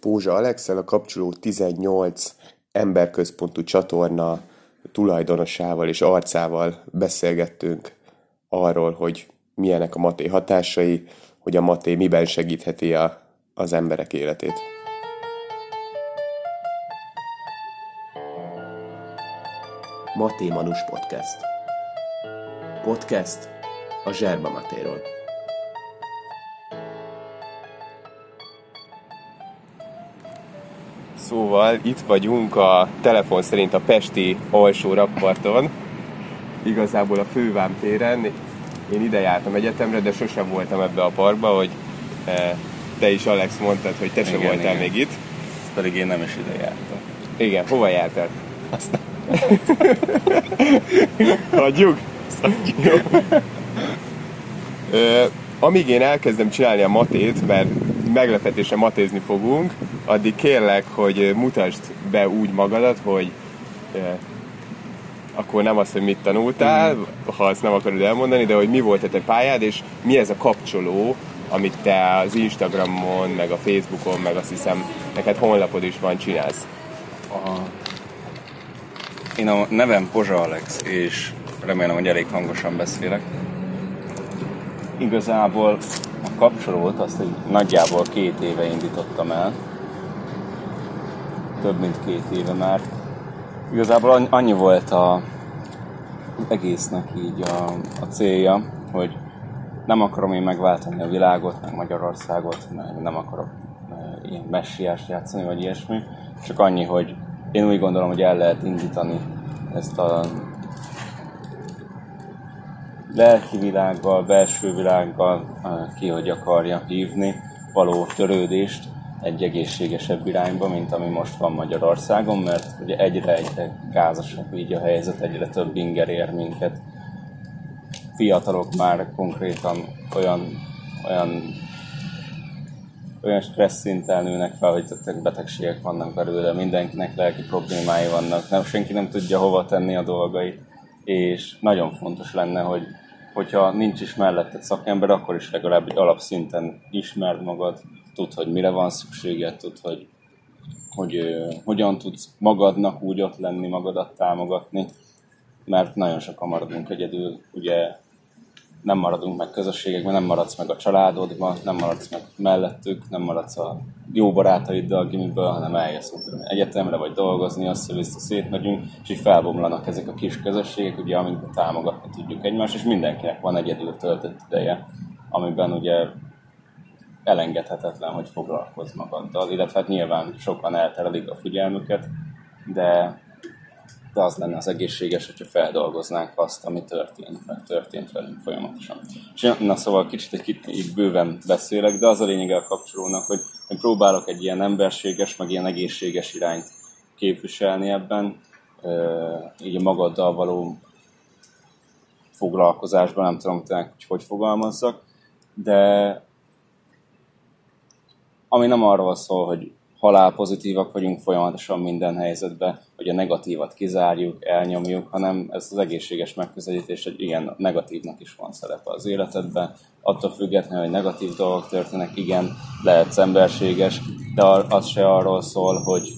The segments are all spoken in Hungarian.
Pózsa Alexel, a kapcsoló 18 emberközpontú csatorna tulajdonosával és arcával beszélgettünk arról, hogy milyenek a maté hatásai, hogy a maté miben segítheti a, az emberek életét. Maté Manus Podcast Podcast a Zserba Matéról. Szóval itt vagyunk a telefon szerint a Pesti alsó rakparton, igazából a Fővám téren. Én ide jártam egyetemre, de sosem voltam ebbe a parkba, hogy eh, te is Alex mondtad, hogy te sem voltál igen. még itt. Ezt pedig én nem is ide jártam. Igen, hova jártál? Aztán... Hagyjuk? Hagyjuk. amíg én elkezdem csinálni a matét, mert meglepetése matézni fogunk, addig kérlek, hogy mutasd be úgy magadat, hogy akkor nem azt, hogy mit tanultál, mm. ha azt nem akarod elmondani, de hogy mi volt a te pályád, és mi ez a kapcsoló, amit te az Instagramon, meg a Facebookon, meg azt hiszem, neked honlapod is van, csinálsz. A... Én a nevem Pozsa Alex, és remélem, hogy elég hangosan beszélek. Igazából a kapcsolót azt egy nagyjából két éve indítottam el. Több mint két éve már. Igazából annyi volt a, egésznek így a, a célja, hogy nem akarom én megváltani a világot, meg Magyarországot, meg nem akarok e, ilyen messiást játszani, vagy ilyesmi. Csak annyi, hogy én úgy gondolom, hogy el lehet indítani ezt a lelki világgal, belső világgal ki, hogy akarja hívni, való törődést egy egészségesebb irányba, mint ami most van Magyarországon, mert ugye egyre-egyre gázasabb így a helyzet, egyre több inger ér minket. Fiatalok már konkrétan olyan, olyan olyan stressz szinten nőnek fel, hogy betegségek vannak belőle, mindenkinek lelki problémái vannak, nem, senki nem tudja hova tenni a dolgait, és nagyon fontos lenne, hogy hogyha nincs is melletted szakember, akkor is legalább egy alapszinten ismerd magad, tud, hogy mire van szükséged, tud, hogy, hogy uh, hogyan tudsz magadnak úgy ott lenni, magadat támogatni, mert nagyon sokan maradunk egyedül, ugye nem maradunk meg közösségekben, nem maradsz meg a családodban, nem maradsz meg mellettük, nem maradsz a jó barátaiddal gimiből, hanem eljössz tudom, egyetemre vagy dolgozni, össze-vissza szétmegyünk, és így felbomlanak ezek a kis közösségek, ugye, amikben támogatni tudjuk egymást, és mindenkinek van egyedül töltött ideje, amiben ugye elengedhetetlen, hogy foglalkozz magaddal, illetve hát nyilván sokan elterelik a figyelmüket, de de az lenne az egészséges, hogyha feldolgoznánk azt, ami történt, meg történt velünk folyamatosan. És na szóval kicsit egy kicsit bőven beszélek, de az a lényege a kapcsolónak, hogy én próbálok egy ilyen emberséges, meg ilyen egészséges irányt képviselni ebben, így a magaddal való foglalkozásban, nem tudom, hogy hogy fogalmazzak, de ami nem arról szól, hogy halálpozitívak vagyunk folyamatosan minden helyzetben, hogy a negatívat kizárjuk, elnyomjuk, hanem ez az egészséges megközelítés, hogy igen, negatívnak is van szerepe az életedben, attól függetlenül, hogy negatív dolgok történnek, igen, lehetsz emberséges, de az se arról szól, hogy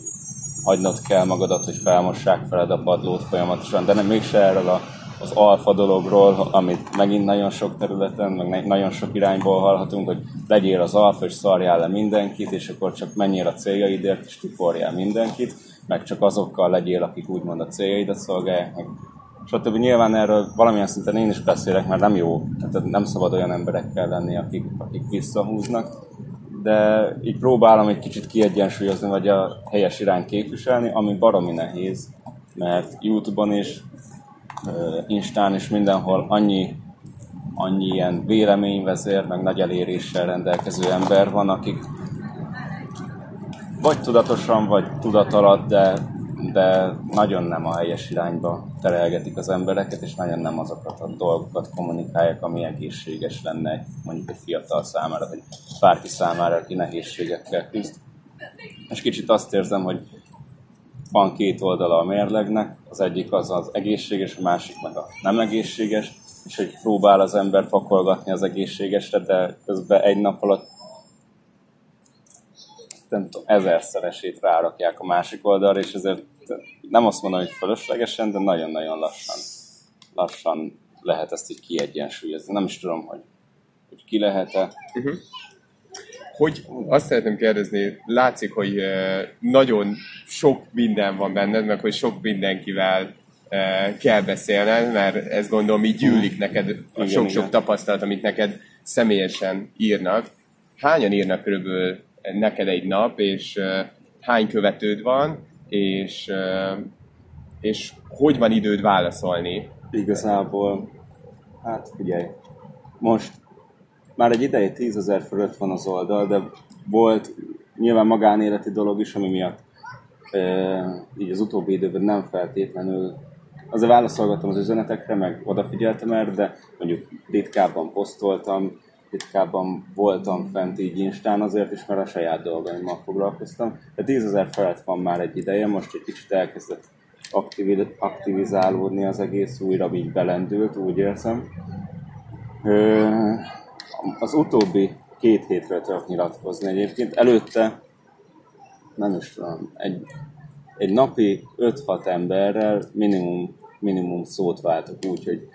hagynod kell magadat, hogy felmossák feled a padlót folyamatosan, de nem mégse erről a az alfa dologról, amit megint nagyon sok területen, meg nagyon sok irányból hallhatunk, hogy legyél az alfa, és szarjál le mindenkit, és akkor csak menjél a céljaidért, és tiporjál mindenkit, meg csak azokkal legyél, akik úgymond a céljaidat szolgálják, meg stb. Nyilván erről valamilyen szinten én is beszélek, mert nem jó, tehát nem szabad olyan emberekkel lenni, akik, akik visszahúznak, de így próbálom egy kicsit kiegyensúlyozni, vagy a helyes irányt képviselni, ami baromi nehéz, mert Youtube-on is, Instán és mindenhol annyi, annyi ilyen véleményvezér, meg nagy eléréssel rendelkező ember van, akik vagy tudatosan, vagy tudat de, de nagyon nem a helyes irányba terelgetik az embereket, és nagyon nem azokat a dolgokat kommunikálják, ami egészséges lenne mondjuk egy fiatal számára, vagy bárki számára, aki nehézségekkel küzd. És kicsit azt érzem, hogy van két oldala a mérlegnek, az egyik az az egészséges, a másik meg a nem egészséges, és hogy próbál az ember pakolgatni az egészségesre, de közben egy nap alatt nem tudom, ezerszeresét rárakják a másik oldalra, és ezért nem azt mondom, hogy fölöslegesen, de nagyon-nagyon lassan, lassan lehet ezt így kiegyensúlyozni. Nem is tudom, hogy, hogy ki lehet-e. Hogy azt szeretném kérdezni, látszik, hogy nagyon sok minden van benned, meg hogy sok mindenkivel kell beszélned, mert ez gondolom így gyűlik neked a sok-sok tapasztalat, amit neked személyesen írnak. Hányan írnak körülbelül neked egy nap, és hány követőd van, és, és hogy van időd válaszolni? Igazából, hát figyelj, most már egy ideje 10 ezer fölött van az oldal, de volt nyilván magánéleti dolog is, ami miatt e, így az utóbbi időben nem feltétlenül azért válaszolgattam az üzenetekre, meg odafigyeltem erre, de mondjuk ritkábban posztoltam, ritkábban voltam fent így Instán azért is, mert a saját dolgaimmal foglalkoztam. De 10 ezer felett van már egy ideje, most egy kicsit elkezdett aktivi- aktivizálódni az egész, újra így belendült, úgy érzem. Az utóbbi két hétről tudok nyilatkozni egyébként. Előtte, nem is tudom, egy, egy napi 5-6 emberrel minimum, minimum szót váltok úgy, hogy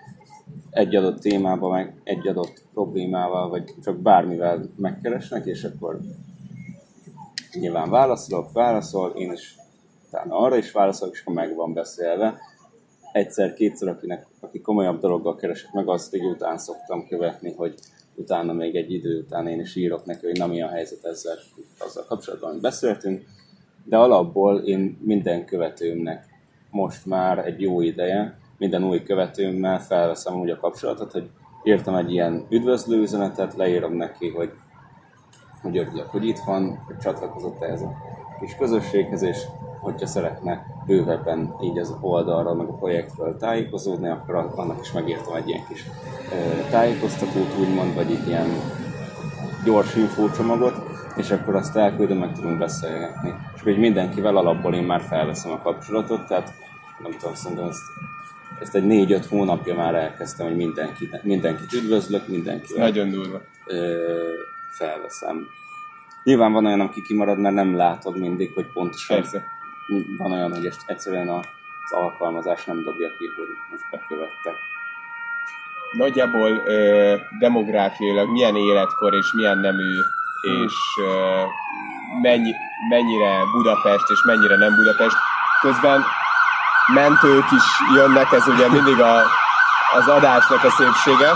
egy adott témában, meg egy adott problémával, vagy csak bármivel megkeresnek, és akkor nyilván válaszolok, válaszol, én is utána arra is válaszolok, és akkor meg van beszélve. Egyszer-kétszer, akinek, aki komolyabb dologgal keresek meg, azt így után szoktam követni, hogy utána még egy idő után én is írok neki, hogy na mi a helyzet ezzel, azzal kapcsolatban, amit beszéltünk. De alapból én minden követőmnek most már egy jó ideje, minden új követőmmel felveszem úgy a kapcsolatot, hogy írtam egy ilyen üdvözlő üzenetet, leírom neki, hogy hogy örülök, hogy itt van, hogy csatlakozott ehhez a kis közösséghez, és hogyha szeretne bővebben így az oldalra, meg a projektről tájékozódni, akkor annak is megírtam egy ilyen kis tájékoztatót, úgymond, vagy egy ilyen gyors infócsomagot, és akkor azt elküldöm, meg tudunk beszélgetni. És hogy mindenkivel alapból én már felveszem a kapcsolatot, tehát nem tudom, szerintem ezt, ezt egy négy-öt hónapja már elkezdtem, hogy mindenkit, mindenkit üdvözlök, mindenkivel Nagyon durva. ö, felveszem. Nyilván van olyan, aki kimarad, mert nem látod mindig, hogy pontosan Persze. Van olyan, hogy ezt egyszerűen az alkalmazás nem dobja ki, hogy most bekövettek. Nagyjából ö, demográfiailag milyen életkor és milyen nemű, és ö, mennyi, mennyire Budapest és mennyire nem Budapest. Közben mentők is jönnek, ez ugye mindig a, az adásnak a szépsége.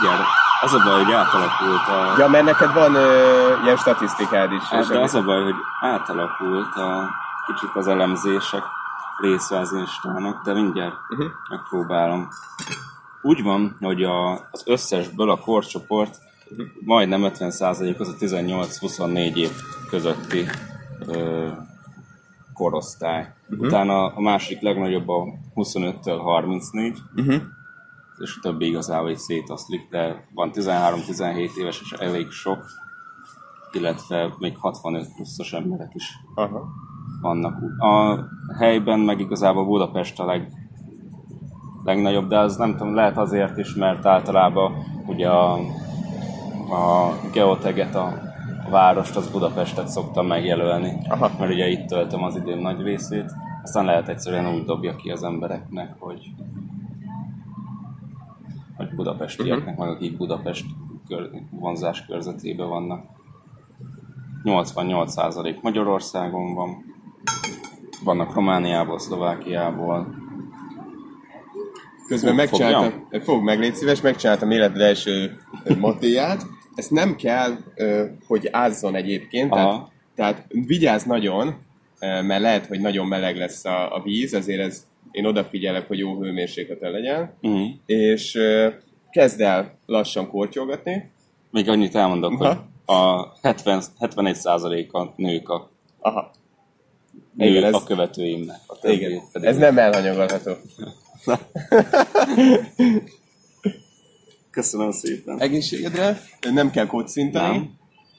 Igen, az a baj, hogy átalakult a... Ja, mert neked van ö, ilyen statisztikád is. Hát, de az a baj, hogy átalakult a kicsit az elemzések része az Instának, de mindjárt uh-huh. megpróbálom. Úgy van, hogy a, az összesből a korcsoport uh-huh. majdnem 50% az a 18-24 év közötti ö, korosztály. Uh-huh. Utána a másik legnagyobb a 25-től 34, Uh-huh. és a többi igazából így szétoszlik, de van 13-17 éves, és elég sok, illetve még 65 pluszos emberek is Aha. Vannak. A helyben meg igazából Budapest a leg, legnagyobb, de az nem tudom, lehet azért is, mert általában ugye a, a geoteget, a, a várost, az Budapestet szoktam megjelölni, Aha. mert ugye itt töltöm az időm nagy részét, aztán lehet egyszerűen úgy dobja ki az embereknek, hogy hogy budapestieknek, meg akik Budapest kör, vonzás körzetében vannak. 88% Magyarországon van, vannak Romániából, Szlovákiából. Közben Fog- megcsináltam, fog meg, légy szíves, megcsináltam életed első motéját. Ezt nem kell, hogy ázzon egyébként, tehát, Aha. tehát vigyázz nagyon, mert lehet, hogy nagyon meleg lesz a, a víz, azért ez, én odafigyelek, hogy jó hőmérsékleten legyen, Uh-huh. és kezd el lassan kortyolgatni. Még annyit elmondok, Aha. hogy a 70, 71%-a nők a, Aha, Igen, ez- a követőimnek. A igen, pedig ez nem elhanyagolható. Köszönöm szépen. Egészségedre nem kell kocintani, Nem.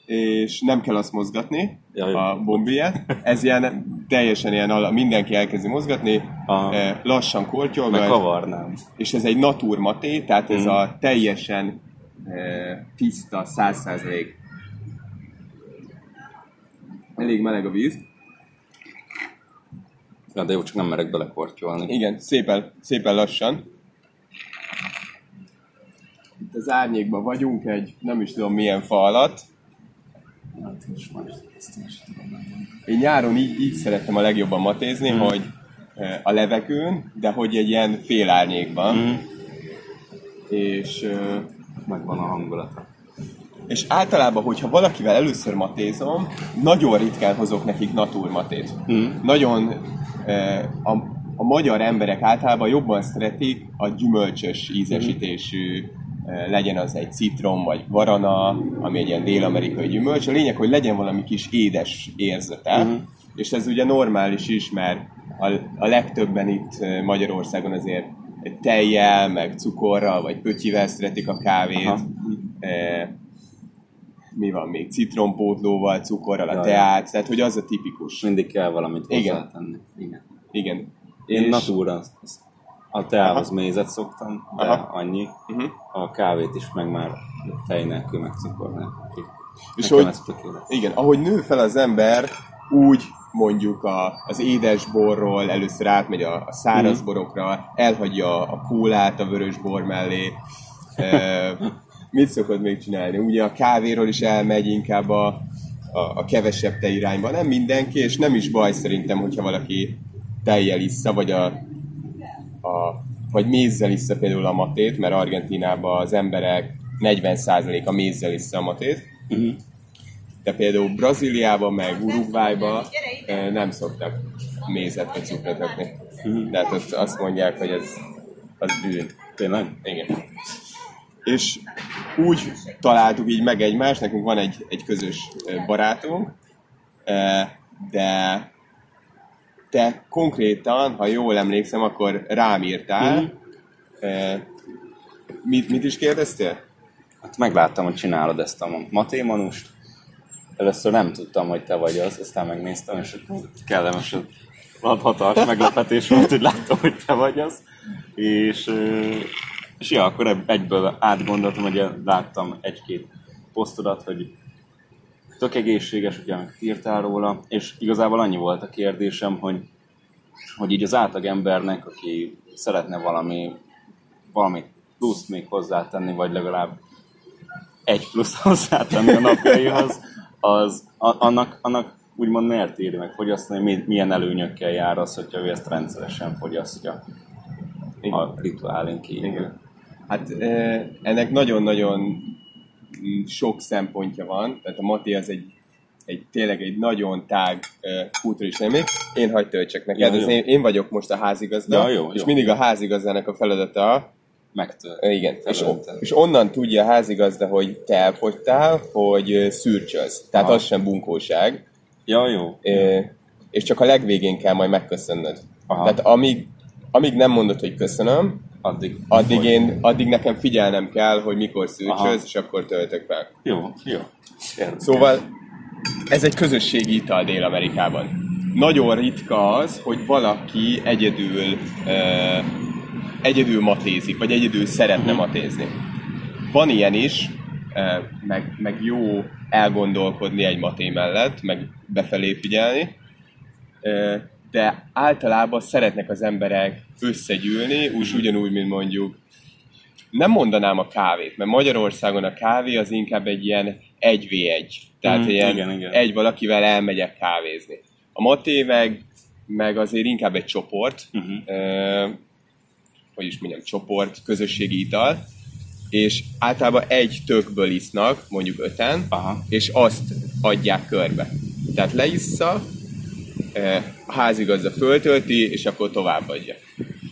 és nem kell azt mozgatni, Ja, jó. a bombiját. Ez ilyen teljesen ilyen, ala- mindenki elkezdi mozgatni, Aha. eh, lassan Meg kortyolgat, kavarnám. és ez egy natur maté, tehát ez Mm. a teljesen eh, tiszta, száz százalék elég meleg a víz. Ja, de jó, csak nem merek belekortyolni. Igen, szépen, szépen lassan. Itt az árnyékban vagyunk, egy nem is tudom milyen fa alatt. Hát, ezt is tudom. Én nyáron így, így szerettem a legjobban matézni, mm. hogy eh, a levegőn, de hogy egy ilyen fél árnyékban. Mm. És, eh, Megvan a hangulata. és általában, hogyha valakivel először matézom, nagyon ritkán hozok nekik naturmatét. Mm. Nagyon a, a magyar emberek általában jobban szeretik a gyümölcsös ízesítésű, legyen az egy citrom vagy varana, ami egy ilyen dél-amerikai gyümölcs. A lényeg, hogy legyen valami kis édes érzete, Mhm. és ez ugye normális is, mert a, a legtöbben itt Magyarországon azért tejjel, meg cukorral, vagy pötyivel szeretik a kávét. Aha. Eh, mi van még? Citrompótlóval, cukorral a Jaj. teát, tehát hogy az a tipikus. Mindig kell valamit hozzátenni. Igen. Igen. Én És- Natura, a teához mézet szoktam, de Aha. annyi. Uh-huh. A kávét is meg már tej nélkül, meg cukor nélkül. És Nekem hogy, igen, ahogy nő fel az ember, úgy mondjuk a, az édes borról először átmegy a, a száraz Mhm. elhagyja a kólát a vörös bor mellé. E, mit szokott még csinálni? Ugye a kávéról is elmegy inkább a, a, a kevesebb tej irányba. Nem mindenki, és nem is baj szerintem, hogyha valaki tejjel issza, vagy a, a vagy mézzel issza például a matét, mert Argentinában az emberek 40%-a mézzel issza a matét. Mhm. De például Brazíliában, meg Uruguayban nem szoktak mézet vagy cukrot rakni. Tehát azt, azt mondják, hogy ez az bűn. Tényleg? Igen. És úgy találtuk így meg egymást, nekünk van egy, egy közös barátunk, de te konkrétan, ha jól emlékszem, akkor rám írtál. Mhm. Eh, Mit, mit is kérdeztél? Hát megláttam, hogy csinálod ezt a matémanust. Először nem tudtam, hogy te vagy az, aztán megnéztem, és kellemes hatalmas meglepetés volt, hogy láttam, hogy te vagy az. És, és ja, akkor egyből átgondoltam, hogy láttam egy-két posztodat, hogy tök egészséges, ugye, amit írtál róla, és igazából annyi volt a kérdésem, hogy, hogy így az átlag embernek, aki szeretne valami, valami pluszt még hozzátenni, vagy legalább egy plusz hozzátenni a napjaihoz, az, a, annak, annak úgymond miért éri meg fogyasztani, mi- milyen előnyökkel jár az, hogyha ő ezt rendszeresen fogyasztja a rituálén kívül. Igen. Hát ennek nagyon-nagyon sok szempontja van, tehát a Mati az egy, egy tényleg egy nagyon tág eh, kulturális élmény. Én hagyd töltsek neked, Ja, ez jó. én, én vagyok most a házigazda, Ja, jó, és jó. mindig a házigazdának a feladata, Megtölt. igen, és, és onnan tudja a házigazda, hogy te elfogytál, hogy szürcsölsz. Tehát Aha. az sem bunkóság. Ja, jó. Ö, és csak a legvégén kell majd megköszönnöd. Aha. Tehát amíg, amíg nem mondod, hogy köszönöm, Addig. addig, én, addig nekem figyelnem kell, hogy mikor Aha. szűrcsölsz, és akkor töltök fel. Jó, jó. Érdekes. Szóval ez egy közösségi ital Dél-Amerikában. Nagyon ritka az, hogy valaki egyedül, ö, egyedül matézik, vagy egyedül szeretne matézni. Van ilyen is, ö, meg, meg jó elgondolkodni egy maté mellett, meg befelé figyelni, Ö, de általában szeretnek az emberek összegyűlni, úgy ugyanúgy, mint mondjuk nem mondanám a kávét, mert Magyarországon a kávé az inkább egy ilyen 1v1. Tehát Mhm, ilyen igen, igen. egy valakivel elmegyek kávézni. A maté meg, meg azért inkább egy csoport, Mhm. ö, hogy is mondjam, csoport, közösségi ital, és általában egy tökből isznak, mondjuk öten, Aha. és azt adják körbe. Tehát leissza, eh, a házigazda föltölti, és akkor továbbadja.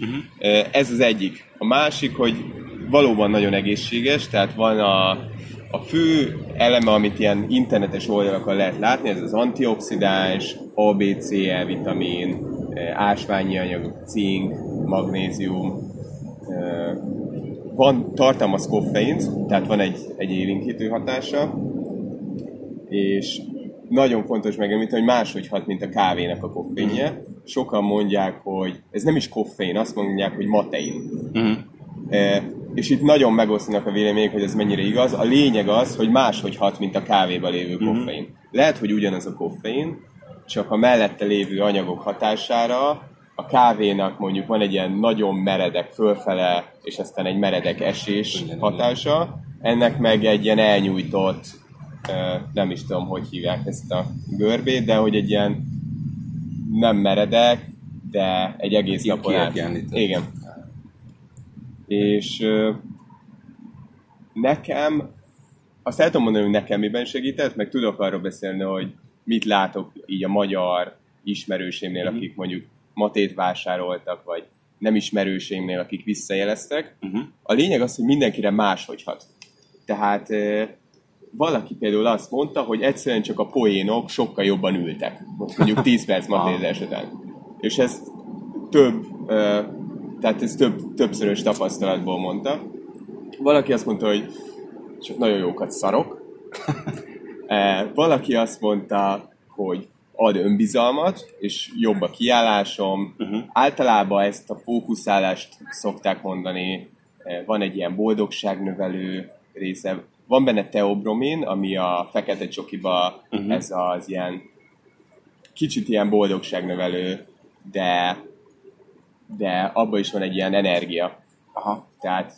Uh-huh. Ez az egyik. A másik, hogy valóban nagyon egészséges, tehát van a, a fő eleme, amit ilyen internetes oldalakon lehet látni, ez az antioxidáns, ABC-E vitamin, ásványi anyagok, cink, magnézium, van tartalmaz koffeint, tehát van egy, egy élénkítő hatása, és nagyon fontos megemlíteni, hogy máshogy hat, mint a kávénak a koffeinje. Sokan mondják, hogy ez nem is koffein, azt mondják, hogy matein. Mhm. E, és itt nagyon megosztanak a vélemények, hogy ez mennyire igaz. A lényeg az, hogy máshogy hat, mint a kávéban lévő koffein. Lehet, hogy ugyanaz a koffein, csak a mellette lévő anyagok hatására a kávénak mondjuk van egy ilyen nagyon meredek fölfele, és aztán egy meredek esés hatása, ennek meg egy ilyen elnyújtott, nem is tudom, hogy hívják ezt a görbét, de hogy egy ilyen nem meredek, de egy egész Ilyen napon át. Igen. És nekem, azt el tudom mondani, hogy nekem miben segített, meg tudok arról beszélni, hogy mit látok így a magyar ismerősémnél, Mhm. akik mondjuk matét vásároltak, vagy nem ismerősémnél, akik visszajeleztek. Uh-huh. A lényeg az, hogy mindenkire máshogy hat. Tehát valaki például azt mondta, hogy egyszerűen csak a poénok sokkal jobban ültek. Mondjuk 10 perc matézás után. És ezt több, tehát ez több, többszörös tapasztalatból mondta. Valaki azt mondta, hogy csak nagyon jókat szarok. E, valaki azt mondta, hogy ad önbizalmat, és jobb a kiállásom. Uh-huh. Általában ezt a fókuszálást szokták mondani, E, van egy ilyen boldogságnövelő része. Van benne teobromin, ami a fekete csokiba uh-huh. ez az ilyen kicsit ilyen boldogságnövelő, de, de abban is van egy ilyen energia. Aha. Tehát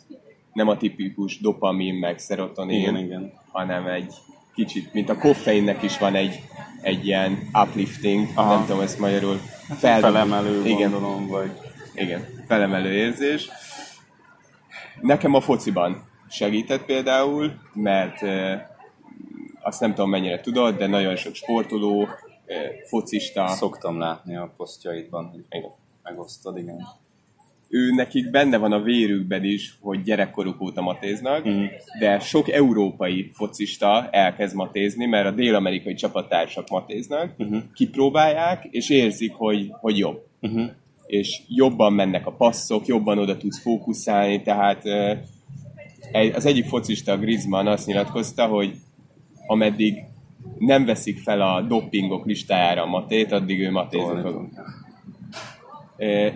nem a tipikus dopamin meg szerotonin, Igen, igen. hanem egy kicsit, mint a koffeinnek is van egy, egy ilyen uplifting, Aha. nem tudom ezt magyarul, fel, Felemelő, igen, gondolom, vagy... igen, felemelő érzés. Nekem a fociban segített például, mert azt nem tudom mennyire tudod, de nagyon sok sportoló, focista, Szoktam látni a posztjaidban, hogy Igen. megosztod, igen. ő nekik benne van a vérükben is, hogy gyerekkoruk óta matéznak, Mhm. de sok európai focista elkezd matézni, mert a dél-amerikai csapattársak matéznak, Mhm. kipróbálják, és érzik, hogy, hogy jobb. Uh-huh. És jobban mennek a passzok, jobban oda tudsz fókuszálni, tehát egy- az egyik focista, Griezmann azt nyilatkozta, hogy ameddig nem veszik fel a dopingok listájára a matét, addig ő matézni fog.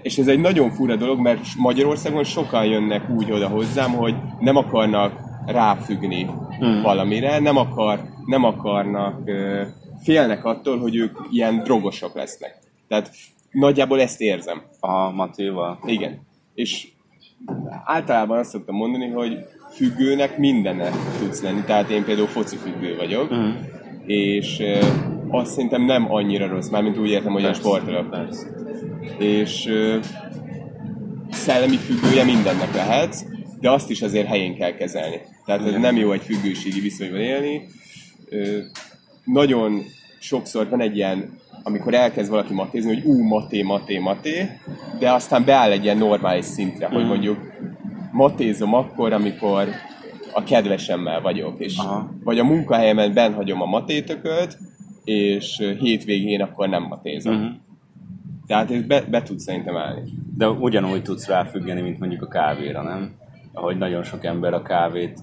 És ez egy nagyon fura dolog, mert Magyarországon sokan jönnek úgy oda hozzám, hogy nem akarnak ráfüggni hmm. valamire, nem, akar, nem akarnak, félnek attól, hogy ők ilyen drogosok lesznek. Tehát nagyjából ezt érzem. A Matéval. Igen. És általában azt szoktam mondani, hogy függőnek mindenne tudsz lenni. Tehát én például foci függő vagyok, Mhm. és azt szerintem nem annyira rossz, mármint úgy értem, hogy a sportolok Persze. és szellemi függője mindennek lehet, de azt is azért helyén kell kezelni. Tehát ez nem jó egy függőségi viszonyban élni. Ö, nagyon sokszor van egy ilyen, amikor elkezd valaki matézni, hogy ú, maté, maté, maté, de aztán beáll egy ilyen normális szintre, hogy mondjuk matézom akkor, amikor a kedvesemmel vagyok, és Aha. vagy a munkahelyemen benhagyom a matétököt, és hétvégén akkor nem matézom. Uh-huh. Tehát ez be, be tud szerintem állni. De ugyanúgy tudsz ráfüggeni, mint mondjuk a kávéra, nem? Ahogy nagyon sok ember a kávét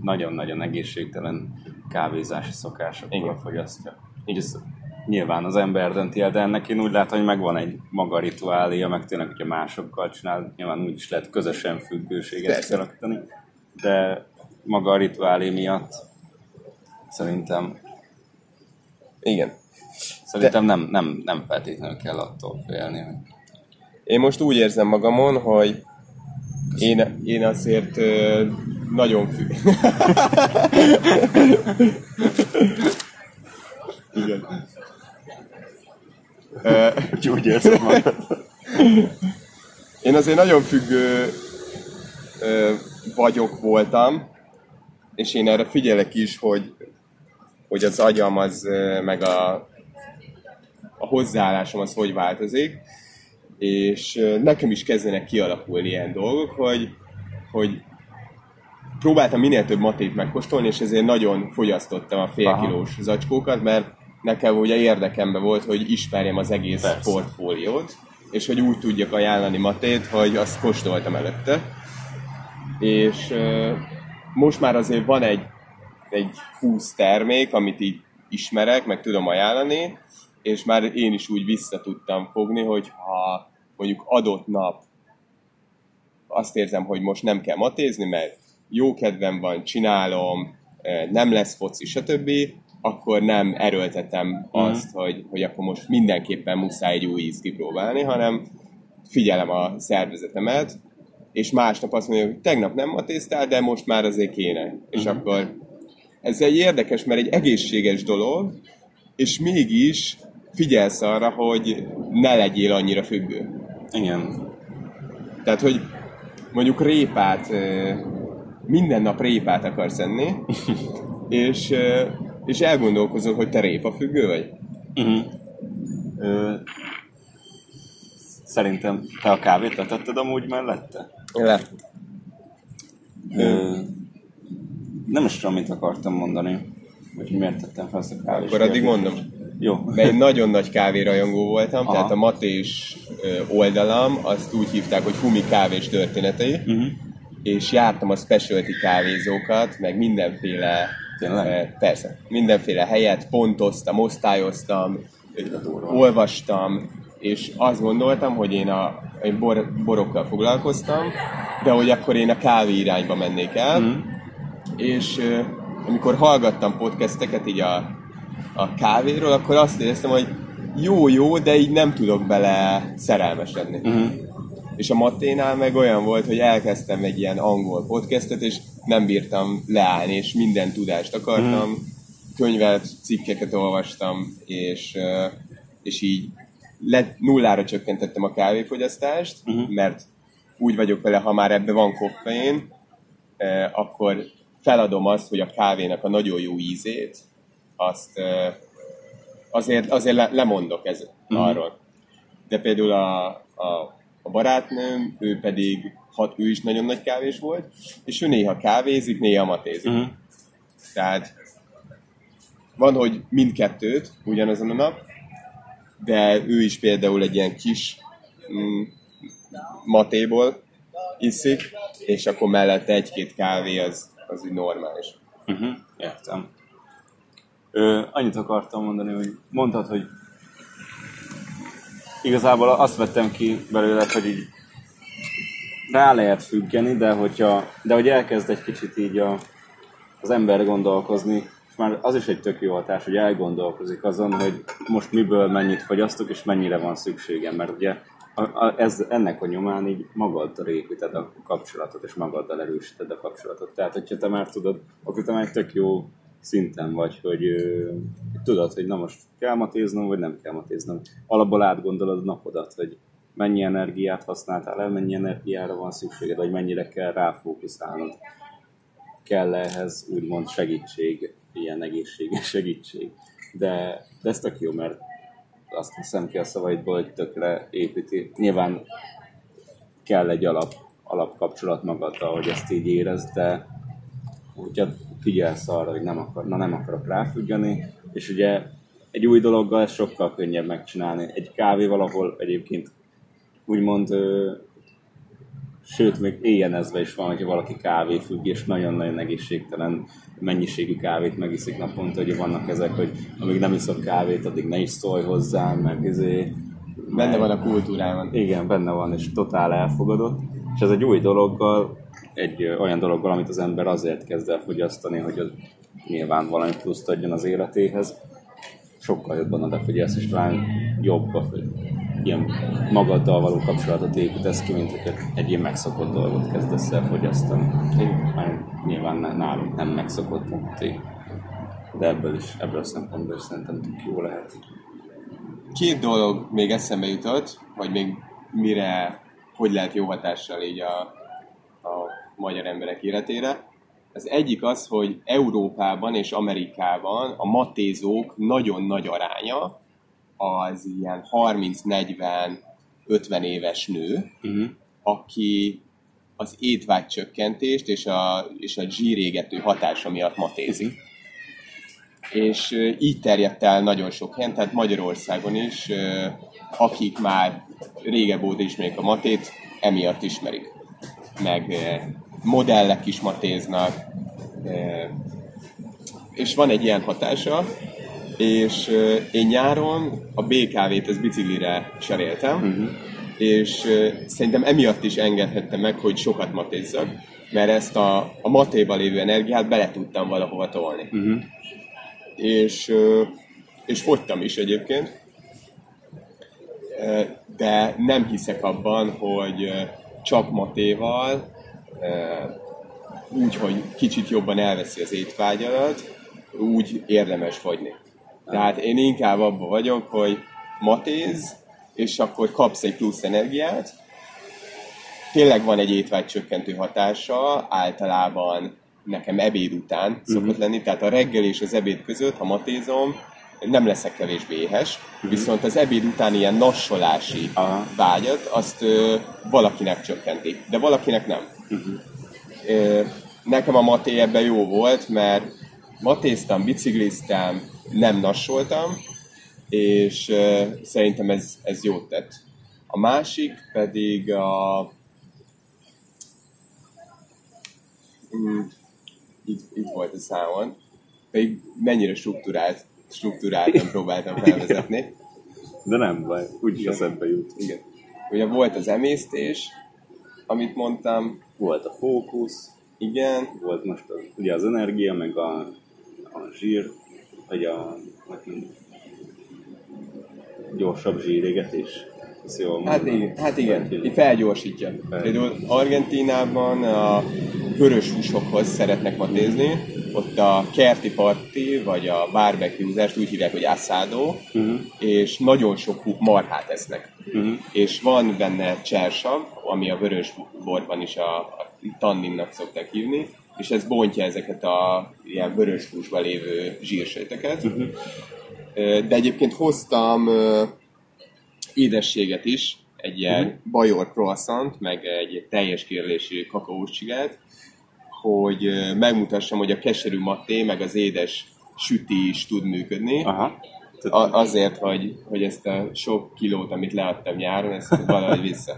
nagyon-nagyon egészségtelen kávézási szokásokkal fogyasztja. Így ez nyilván az ember dönti el, de ennek én úgy látom, hogy megvan egy maga rituáléja, meg tényleg, hogyha másokkal csinál, nyilván úgy is lehet közösen függőséget kialakítani, de maga a rituálé miatt szerintem Igen. Szerintem nem, nem, nem feltétlenül kell attól félni, hogy Én most úgy érzem magamon, hogy én, én azért ö, nagyon függ. Igen. Úgy, úgy érzem magad. Én azért nagyon függő vagyok, voltam, és én erre figyelek is, hogy, hogy az agyam az, meg a, a hozzáállásom az hogy változik, és nekem is kezdenek kialakulni ilyen dolgok, hogy, hogy próbáltam minél több matét megkóstolni, és ezért nagyon fogyasztottam a fél kilós zacskókat, mert nekem ugye érdekembe volt, hogy ismerjem az egész Persze. portfóliót, és hogy úgy tudjak ajánlani matét, hogy azt kóstoltam előtte. És ö, most már azért van egy, egy 20 termék, amit így ismerek, meg tudom ajánlani, és már én is úgy vissza tudtam fogni, hogy ha mondjuk adott nap azt érzem, hogy most nem kell matézni, mert jó kedvem van, csinálom, nem lesz foci, stb., akkor nem erőltetem azt, hogy, hogy akkor most mindenképpen muszáj egy új ízt kipróbálni, hanem figyelem a szervezetemet, és másnap azt mondja, hogy tegnap nem matéztál, de most már azért kéne. És akkor ez egy érdekes, mert egy egészséges dolog, és mégis figyelsz arra, hogy ne legyél annyira függő. Igen. Tehát, hogy mondjuk répát, minden nap répát akarsz enni, és, és elgondolkozol, hogy te répa függő vagy. Ö, szerintem te a kávét letetted amúgy mellette? Le. Ö, nem is tudom, mit akartam mondani. Hogy miért tettem fel ezt a kávét. Akkor addig mondom. Jó. Mert egy nagyon nagy kávérajongó voltam, Aha. tehát a Matés oldalam, azt úgy hívták, hogy Humi kávés történetei, Uh-huh. és jártam a specialty kávézókat, meg mindenféle, Tényleg? persze, mindenféle helyet, pontoztam, osztályoztam, olvastam, és azt gondoltam, hogy én a én bor, borokkal foglalkoztam, de hogy akkor én a kávé irányba mennék el, Mhm. és amikor hallgattam podcasteket így a, a kávéról, akkor azt éreztem, hogy jó-jó, de így nem tudok bele szerelmesedni. Uh-huh. És a Matténál meg olyan volt, hogy elkezdtem egy ilyen angol podcastet, és nem bírtam leállni, és minden tudást akartam, Mhm. könyvet, cikkeket olvastam, és, és így le, nullára csökkentettem a kávéfogyasztást, Mhm. mert úgy vagyok vele, ha már ebbe van koffein, eh, akkor feladom azt, hogy a kávénak a nagyon jó ízét, azt eh, azért, azért le, lemondok ez, Mhm. arról. De például a, a, a barátnőm, ő pedig, hat, ő is nagyon nagy kávés volt, és ő néha kávézik, néha matézik. Uh-huh. Tehát van, hogy mindkettőt ugyanazon a nap, de ő is például egy ilyen kis mm, matéból iszik, és akkor mellette egy-két kávé az, az úgy normális. Uh-huh. Értem. Ö, annyit akartam mondani, hogy mondtad, hogy igazából azt vettem ki belőle, hogy így rá lehet függeni, de hogyha, de hogy elkezd egy kicsit így a, az ember gondolkozni, és már az is egy tök jó hatás, hogy elgondolkozik azon, hogy most miből mennyit fogyasztok, és mennyire van szükségem, mert ugye a, a, ez, ennek a nyomán így magaddal építed a kapcsolatot, és magaddal erősíted a kapcsolatot. Tehát, hogyha te már tudod, akkor te már egy tök jó szinten vagy, hogy ö, tudod, hogy na most kell matéznom, vagy nem kell matéznom. Alapból átgondolod a napodat, hogy mennyi energiát használtál el, mennyi energiára van szükséged, vagy mennyire kell ráfókuszálnod. Kell ehhez úgymond segítség, ilyen egészséges segítség. De, de ez tök jó, mert azt hiszem ki a szavaidból, hogy tökre építi. Nyilván kell egy alap, alapkapcsolat magaddal, hogy ezt így érezd, de hogyha figyelsz arra, hogy nem, akar, na nem akarok ráfüggeni, és ugye egy új dologgal ez sokkal könnyebb megcsinálni. Egy kávéval, ahol egyébként úgymond, ö, sőt, még éjjenezve is van, hogyha valaki kávéfügg, és nagyon-nagyon egészségtelen mennyiségű kávét megiszik naponta, ugye vannak ezek, hogy amíg nem iszok kávét, addig ne is szólj hozzám, meg izé, Benne van a kultúrában. igen, benne van, és totál elfogadott. És ez egy új dologgal, egy olyan dologgal, amit az ember azért kezd el fogyasztani, hogy az nyilván valami pluszt adjon az életéhez. Sokkal jobban odafigyelsz, és talán jobb, hogy ilyen magaddal való kapcsolatot építesz ki, mint hogy egy ilyen megszokott dolgot kezdesz el fogyasztani. Már nyilván nálunk nem megszokott. De ebből is, ebből a szempontból is szerintem tök jó lehet. Két dolog még eszembe jutott, hogy még mire, hogy lehet jó hatással így a, a magyar emberek életére. Az egyik az, hogy Európában és Amerikában a matézók nagyon nagy aránya az ilyen 30-40-50 éves nő, Uh-huh. aki az étvágy csökkentést és a, és a zsírégető hatása miatt matézik. És ö, így terjedt el nagyon sok helyen, tehát Magyarországon is, akik már régebb óta ismerik a matét, emiatt ismerik. Meg modellek is matéznak, és van egy ilyen hatása, és én nyáron a BKV-t, ez biciklire cseréltem, Uh-huh. és szerintem emiatt is engedhettem meg, hogy sokat matézzak, mert ezt a, a matéval lévő energiát bele tudtam valahova tolni. Uh-huh. És, és fogytam is egyébként, de nem hiszek abban, hogy csak matéval, úgy, hogy kicsit jobban elveszi az étvágyadat, úgy érdemes fogyni. Tehát én inkább abban vagyok, hogy matéz, és akkor kapsz egy plusz energiát. Tényleg van egy étvágy csökkentő hatása, általában nekem ebéd után szokott lenni, tehát a reggel és az ebéd között, ha matézom, nem leszek kevésbé éhes, viszont az ebéd után ilyen nassolási Aha. vágyat, azt ö, valakinek csökkenti, de valakinek nem. Nekem a maté ebben jó volt, mert matéztam, bicikliztem, nem nassoltam, és szerintem ez, ez jót tett. A másik pedig a... Mm, itt, itt volt a számon, pedig mennyire struktúrált, struktúráltan próbáltam felvezetni. De nem baj, úgyis eszembe jut. Igen. Ugye volt az emésztés, amit mondtam, Volt a fókusz, igen, volt most az, ugye az energia, meg a, a zsír, vagy a mondjam, gyorsabb zsírégetés. Jól Hát igen, hát igen, így felgyorsítja. Például Argentínában a vörös húsokhoz szeretnek matézni, ott a kerti parti, vagy a barbecue úgy hívják, hogy asado, uh-huh. és nagyon sok hú, marhát esznek. Uh-huh. És van benne csersav, ami a vörös borban is a, a tanninnak szokták hívni, és ez bontja ezeket a ilyen vörös húsban lévő zsírsejteket. Uh-huh. De egyébként hoztam édességet is, egy ilyen uh-huh. bajor croissant, meg egy teljes kérlésű kakaós csigát, hogy megmutassam, hogy a keserű maté, meg az édes süti is tud működni. Aha. A, azért, hogy, hogy ezt a sok kilót, amit leadtam nyáron, ezt valahogy vissza.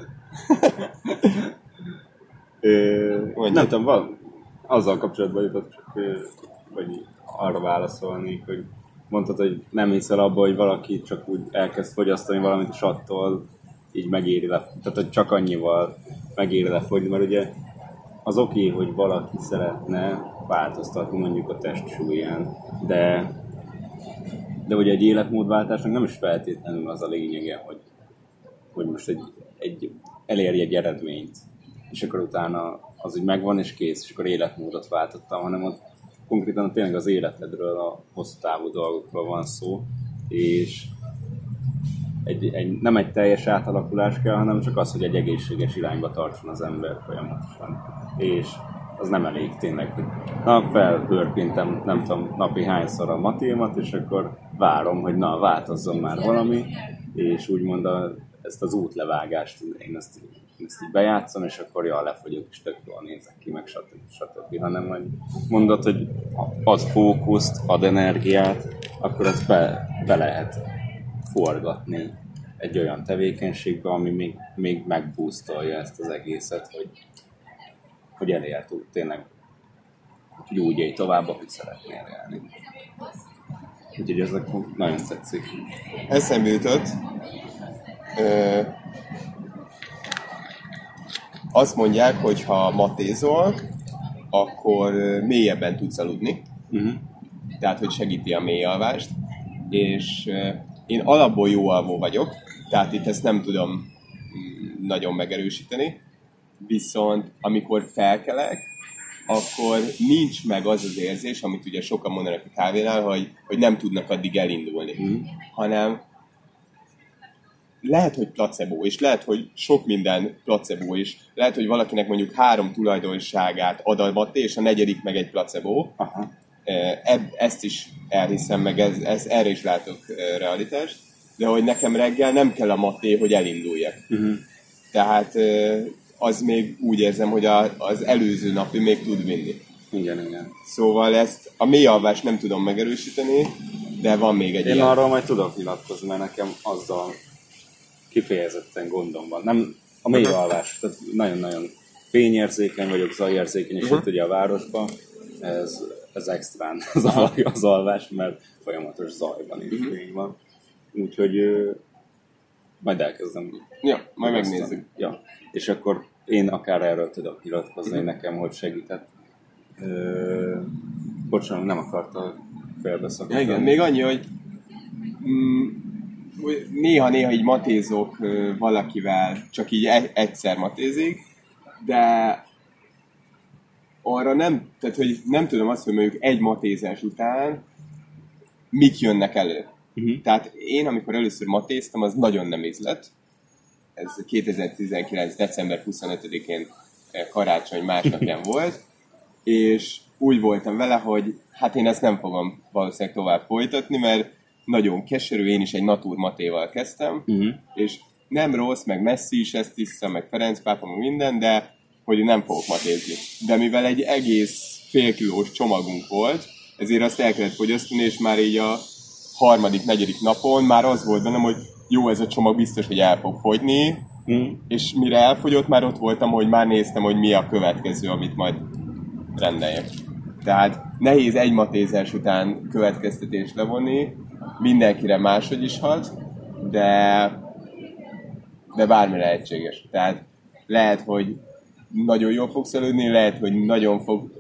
Ö, nem tudom, van, azzal kapcsolatban jutott, csak, vagy arra válaszolnék, hogy mondtad, hogy nem hiszel abba, hogy valaki csak úgy elkezd fogyasztani valamit, és attól így megéri le, tehát hogy csak annyival megéri lefogyni, mert ugye az oké, okay, hogy valaki szeretne változtatni mondjuk a testsúlyán, de de ugye egy életmódváltásnak nem is feltétlenül az a lényege, hogy, hogy most egy, egy elérj egy eredményt, és akkor utána az úgy megvan és kész, és akkor életmódot váltottam, hanem ott konkrétan tényleg az életedről, a hosszú távú dolgokról van szó, és egy, egy, nem egy teljes átalakulás kell, hanem csak az, hogy egy egészséges irányba tartson az ember folyamatosan. És az nem elég tényleg, na, felpörpintem, nem tudom, napi hányszor a matémat, és akkor várom, hogy na, változzon már valami, és úgymond a, ezt az útlevágást, én ezt, ezt így bejátszom, és akkor jól lefogyok, és tök jól nézek ki, meg stb. stb. Hanem, hogy mondod, hogy ad fókuszt, ad energiát, akkor ezt be, be lehet forgatni egy olyan tevékenységbe, ami még, még megbúztolja ezt az egészet, hogy, hogy elérhető tényleg, hogy úgy élj tovább, ahogy szeretnél élni. Úgyhogy ez nagyon tetszik. Eszembe jutott, azt mondják, hogy ha matézol, akkor mélyebben tudsz aludni, Uh-huh. tehát hogy segíti a mély alvást, és én alapból jó alvó vagyok, tehát itt ezt nem tudom mm, nagyon megerősíteni, viszont amikor felkelek, akkor nincs meg az az érzés, amit ugye sokan mondanak a kávénál, hogy, hogy nem tudnak addig elindulni, mm. hanem lehet, hogy placebo, és lehet, hogy sok minden placebo is. Lehet, hogy valakinek mondjuk három tulajdonságát ad a maté, és a negyedik meg egy placebo. Aha. Ebb, ezt is elhiszem, meg ez, ez, erre is látok realitást. De hogy nekem reggel nem kell a maté, hogy elinduljak. Uh-huh. Tehát eh, az még úgy érzem, hogy a, az előző napi még tud vinni. Igen, igen. Szóval ezt a mély alvást nem tudom megerősíteni, de van még egy Én ilyen. arról majd tudok nyilatkozni, mert nekem azzal kifejezetten gondom van. Nem a mély alvás, tehát nagyon-nagyon fényérzékeny vagyok, zajérzékeny, és itt ugye a városban ez, ez extrán az, al- az alvás, mert folyamatos zaj van és fény van. Úgyhogy majd elkezdem. Ja, majd megnézzük. Ja, és akkor én akár erről tudok nyilatkozni nekem, hogy segített. Ö, bocsánat, nem akarta félbeszakítani. Ja, igen, még annyi, hogy mm, néha-néha így matézok valakivel, csak így e- egyszer matézik, de arra nem, tehát hogy nem tudom azt, hogy mondjuk egy matézás után mik jönnek elő. Uh-huh. Tehát én, amikor először matéztam, az nagyon nem ízlett. Ez 2019. december 25-én eh, karácsony másnapján volt, és úgy voltam vele, hogy hát én ezt nem fogom valószínűleg tovább folytatni, mert nagyon keserű, én is egy natúr matéval kezdtem, uh-huh. és nem rossz, meg Messi is ezt tiszta, meg Ferenc pápa, meg minden, de hogy nem fogok matézni. De mivel egy egész félkilós csomagunk volt, ezért azt el kellett fogyasztani, és már így a harmadik, negyedik napon már az volt bennem, hogy jó, ez a csomag biztos, hogy el fog fogyni, mm. és mire elfogyott, már ott voltam, hogy már néztem, hogy mi a következő, amit majd rendeljek. Tehát nehéz egy matézás után következtetés levonni, mindenkire máshogy is hat, de, de bármi lehetséges. Tehát lehet, hogy nagyon jól fogsz előni, lehet, hogy nagyon fog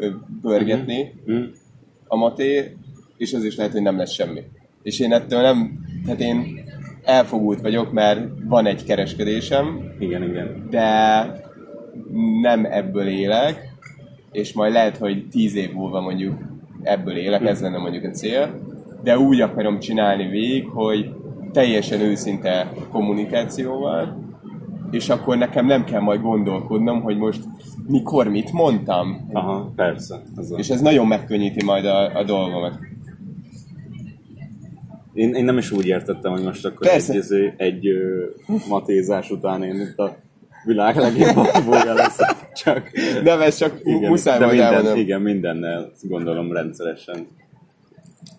pörgetni mm. a maté, és az is lehet, hogy nem lesz semmi. És én ettől nem, tehát én elfogult vagyok, mert van egy kereskedésem, Igen, igen. de nem ebből élek, és majd lehet, hogy tíz év múlva mondjuk ebből élek, ez lenne mondjuk a cél, de úgy akarom csinálni végig, hogy teljesen őszinte kommunikációval, és akkor nekem nem kell majd gondolkodnom, hogy most mikor mit mondtam. Aha, persze. Ez. És ez nagyon megkönnyíti majd a, a dolgomat. Én, én nem is úgy értettem, hogy most akkor Persze. egy, izé- egy ö, matézás után én itt a világ legjobb alvója leszek. Csak, Nem, ez csak igen, muszáj majd minden, elmondom. Igen, mindennel gondolom rendszeresen.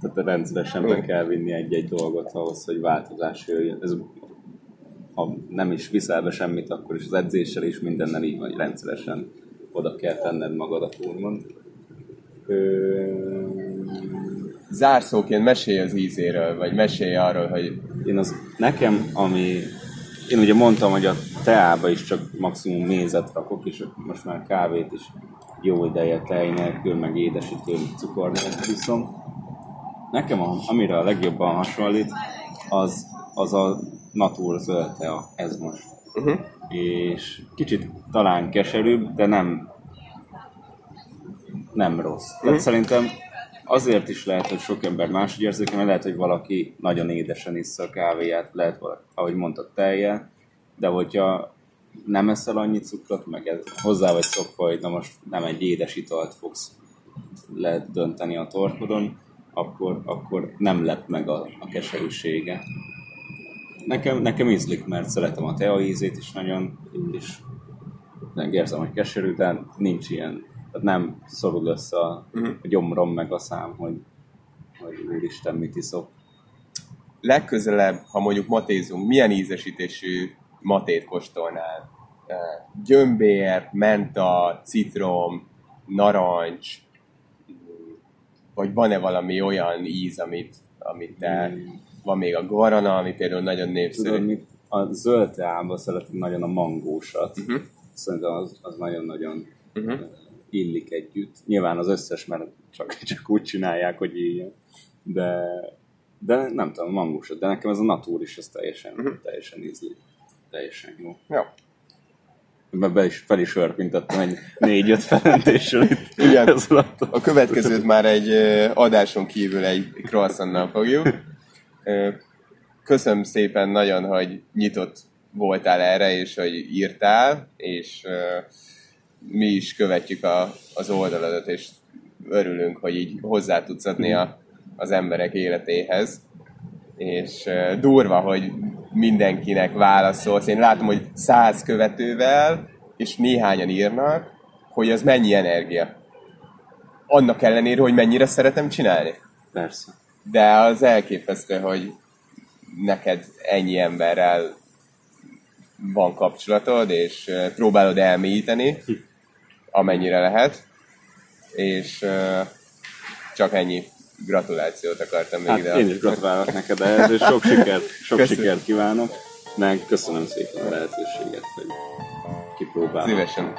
Tehát rendszeresen be kell vinni egy-egy dolgot ahhoz, hogy változás jöjjön. Ez, ha nem is viszel be semmit, akkor is az edzéssel is mindennel így van, rendszeresen oda kell tenned magadat, úgymond. Ö, Zárszóként mesélj az ízéről, vagy mesélj arról, hogy Én az, nekem, ami, én ugye mondtam, hogy a teába is csak maximum mézet rakok, és most már kávét is jó ideje tej nélkül, meg édesítő, cukor nélkül iszom. Nekem, a, amire a legjobban hasonlít, az, az a natur zöld tea, ez most. uh-huh. És kicsit talán keserűbb, de nem nem rossz. Tehát szerintem azért is lehet, hogy sok ember máshogy érzik, mert lehet, hogy valaki nagyon édesen issza a kávéját, lehet valaki, ahogy mondtad, tejjel, de hogyha nem eszel annyi cukrot, meg ez, hozzá vagy szokva, hogy na most nem egy édes italt fogsz lehet dönteni a torkodon, akkor, akkor nem lep meg a, a keserűsége. Nekem, nekem ízlik, mert szeretem a tea ízét is nagyon, és meg érzem, hogy keserű, de nincs ilyen, tehát nem szorul össze a, a gyomrom meg a szám, hogy, hogy úristen, mit iszok. legközelebb, ha mondjuk matézunk, milyen ízesítésű matét kóstolnál? Gyömbér, menta, citrom, narancs, vagy van-e valami olyan íz, amit, amit te, van még a guarana, ami például nagyon népszerű. Tudod, mit? A zöld teában szeretem nagyon a mangósat. Uh-huh. Szerintem az, az nagyon-nagyon uh-huh. illik együtt. Nyilván az összes, mert csak, csak úgy csinálják, hogy ilyen. De, de nem tudom, mangósat. De nekem ez a natúr is, ez teljesen, uh-huh. teljesen ízlik. Teljesen jó. Jó. Be, be is, fel is örpintettem egy négy-öt felentéssel itt. Igen. Ez. A következőt már egy adáson kívül egy croissantnal fogjuk. Köszönöm szépen nagyon, hogy nyitott voltál erre, és hogy írtál, és mi is követjük a, az oldaladat, és örülünk, hogy így hozzá tudsz adni a, az emberek életéhez. És durva, hogy mindenkinek válaszolsz. Én látom, hogy száz követővel, és néhányan írnak, hogy az mennyi energia. Annak ellenére, hogy mennyire szeretem csinálni. Persze. De az elképesztő, hogy neked ennyi emberrel van kapcsolatod, és próbálod elmélyíteni, amennyire lehet, és csak ennyi gratulációt akartam még Hát ide. én is gratulálok neked ehhez, és sok sikert, sok Köszönöm. sikert kívánok. meg köszönöm szépen a lehetőséget, hogy kipróbálom. Szívesen.